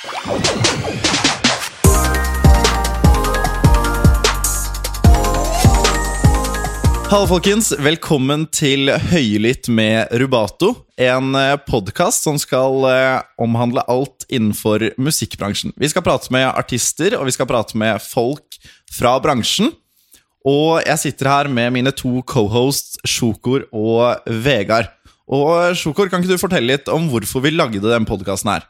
Hallo, folkens. Velkommen til Høylytt med Rubato. En podkast som skal eh, omhandle alt innenfor musikkbransjen. Vi skal prate med artister, og vi skal prate med folk fra bransjen. Og jeg sitter her med mine to cohosts, Sjokor og Vegard. Og Sjokor, kan ikke du fortelle litt om hvorfor vi lagde den podkasten her?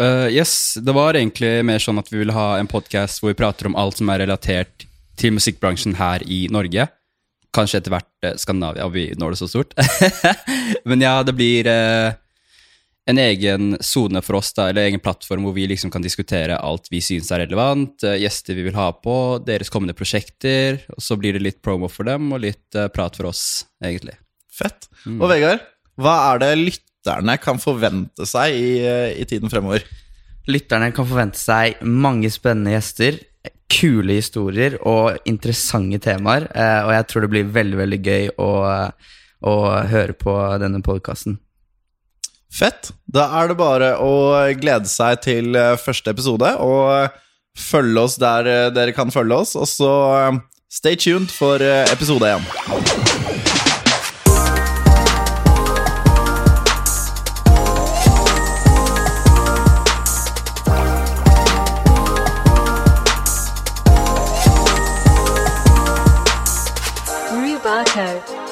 Uh, yes, det var egentlig mer sånn at vi ville ha en podkast hvor vi prater om alt som er relatert til musikkbransjen her i Norge. Kanskje etter hvert eh, Skandinavia, vi når det så stort. Men ja, det blir uh, en egen sone for oss, da, eller egen plattform hvor vi liksom kan diskutere alt vi syns er relevant, uh, gjester vi vil ha på, deres kommende prosjekter. Og så blir det litt promo for dem, og litt prat for oss, egentlig. Fett. Mm. Og Vegard, hva er det lytterne kan forvente seg i, eh, i tiden fremover? Lytterne kan forvente seg mange spennende gjester kule historier og interessante temaer. Eh, og jeg tror det blir veldig, veldig gøy å, å høre på denne podkasten. Fett. Da er det bare å glede seg til eh, første episode og følge oss der eh, dere kan følge oss. Og så stay tuned for episode én. Marco.